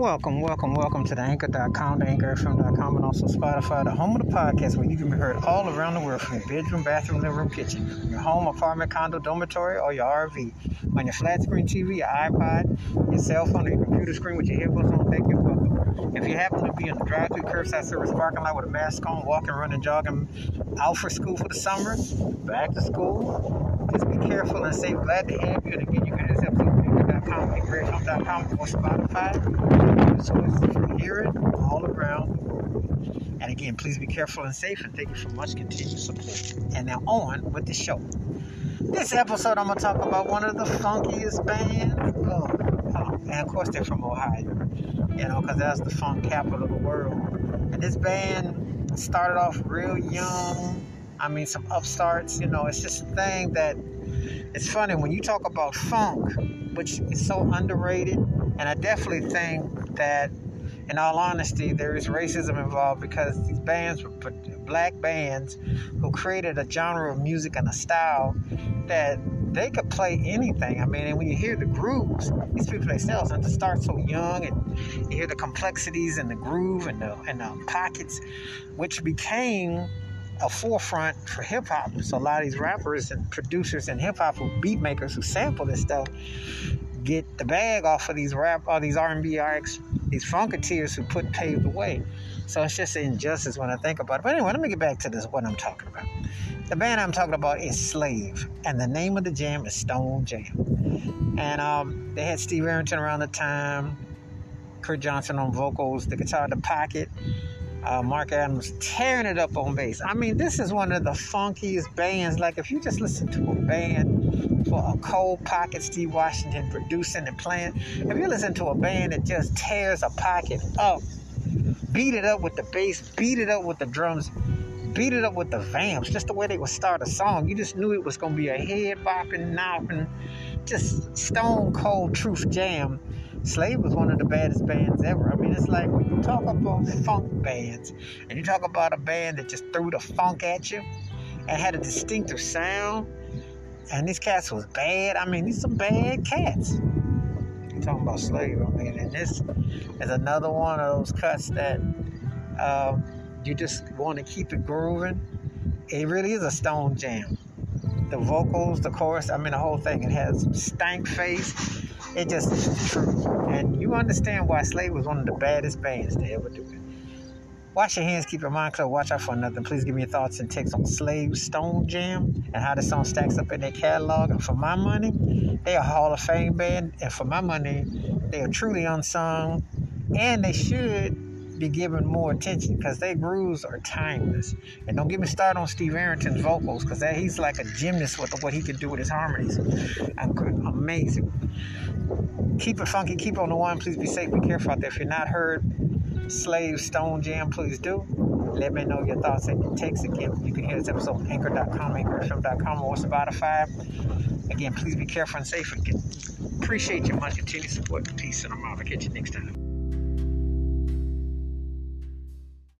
Welcome, welcome, welcome to the anchor.com, the anchorfm.com, and also Spotify, the home of the podcast where you can be heard all around the world from your bedroom, bathroom, living room, kitchen, your home, apartment, condo, dormitory, or your RV, on your flat screen TV, your iPod, your cell phone, or your computer screen with your headphones on. Thank you. If you happen to be in the drive-through curbside service parking lot with a mask on, walking, running, jogging, out for school for the summer, back to school, just be careful and safe. Glad to have you. And again, you can just episode anchor.com, anchor.com, or Spotify. So you can hear it all around the world. And again, please be careful and safe, and thank you for much continued support. And now on with the show. This episode, I'm gonna talk about one of the funkiest bands. Oh, and of course, they're from Ohio, you know, because that's the funk capital of the world. And this band started off real young. I mean, some upstarts, you know, it's just a thing that it's funny when you talk about funk, which is so underrated, and I definitely think that, in all honesty, there is racism involved because these bands were black bands who created a genre of music and a style that they could play anything. I mean, and when you hear the grooves, these people themselves, and to start so young, and you hear the complexities and the groove and the and the pockets, which became a forefront for hip hop. So a lot of these rappers and producers and hip hop beat makers who sample this stuff get the bag off of these rap or these R&B acts, these funketeers who put paved the way. So it's just an injustice when I think about it. But anyway, let me get back to this what I'm talking about. The band I'm talking about is Slave, and the name of the jam is Stone Jam. And um, they had Steve Arrington around the time, Kurt Johnson on vocals, the guitar, the pocket, uh, Mark Adams tearing it up on bass. I mean, this is one of the funkiest bands. Like, if you just listen to a band for a cold pocket, Steve Washington producing and playing, if you listen to a band that just tears a pocket up, beat it up with the bass, beat it up with the drums, beat it up with the vamps, just the way they would start a song, you just knew it was going to be a head bopping, knocking, just stone cold truth jam Slave was one of the baddest bands ever. I mean, it's like when you talk about funk bands and you talk about a band that just threw the funk at you and had a distinctive sound, and these cats was bad. I mean, these some bad cats. You're talking about Slave, I mean, and this is another one of those cuts that um, you just want to keep it grooving. It really is a stone jam. The vocals, the chorus, I mean, the whole thing. It has stank face it just true. And you understand why Slave was one of the baddest bands to ever do it. Wash your hands, keep your mind clear, watch out for nothing. Please give me your thoughts and takes on Slave Stone Jam and how the song stacks up in their catalog. And for my money, they are a Hall of Fame band. And for my money, they are truly unsung. And they should be given more attention because their grooves are timeless. And don't get me started on Steve Arrington's vocals because he's like a gymnast with what he can do with his harmonies. Amazing. Keep it funky, keep it on the one. Please be safe, be careful out there. If you're not heard Slave Stone Jam, please do. Let me know your thoughts and your takes again. You can hear this episode on anchor.com, anchorfm.com, or Spotify. Again, please be careful and safe. Appreciate your much continued support. Peace, and I'm out. I'll catch you next time.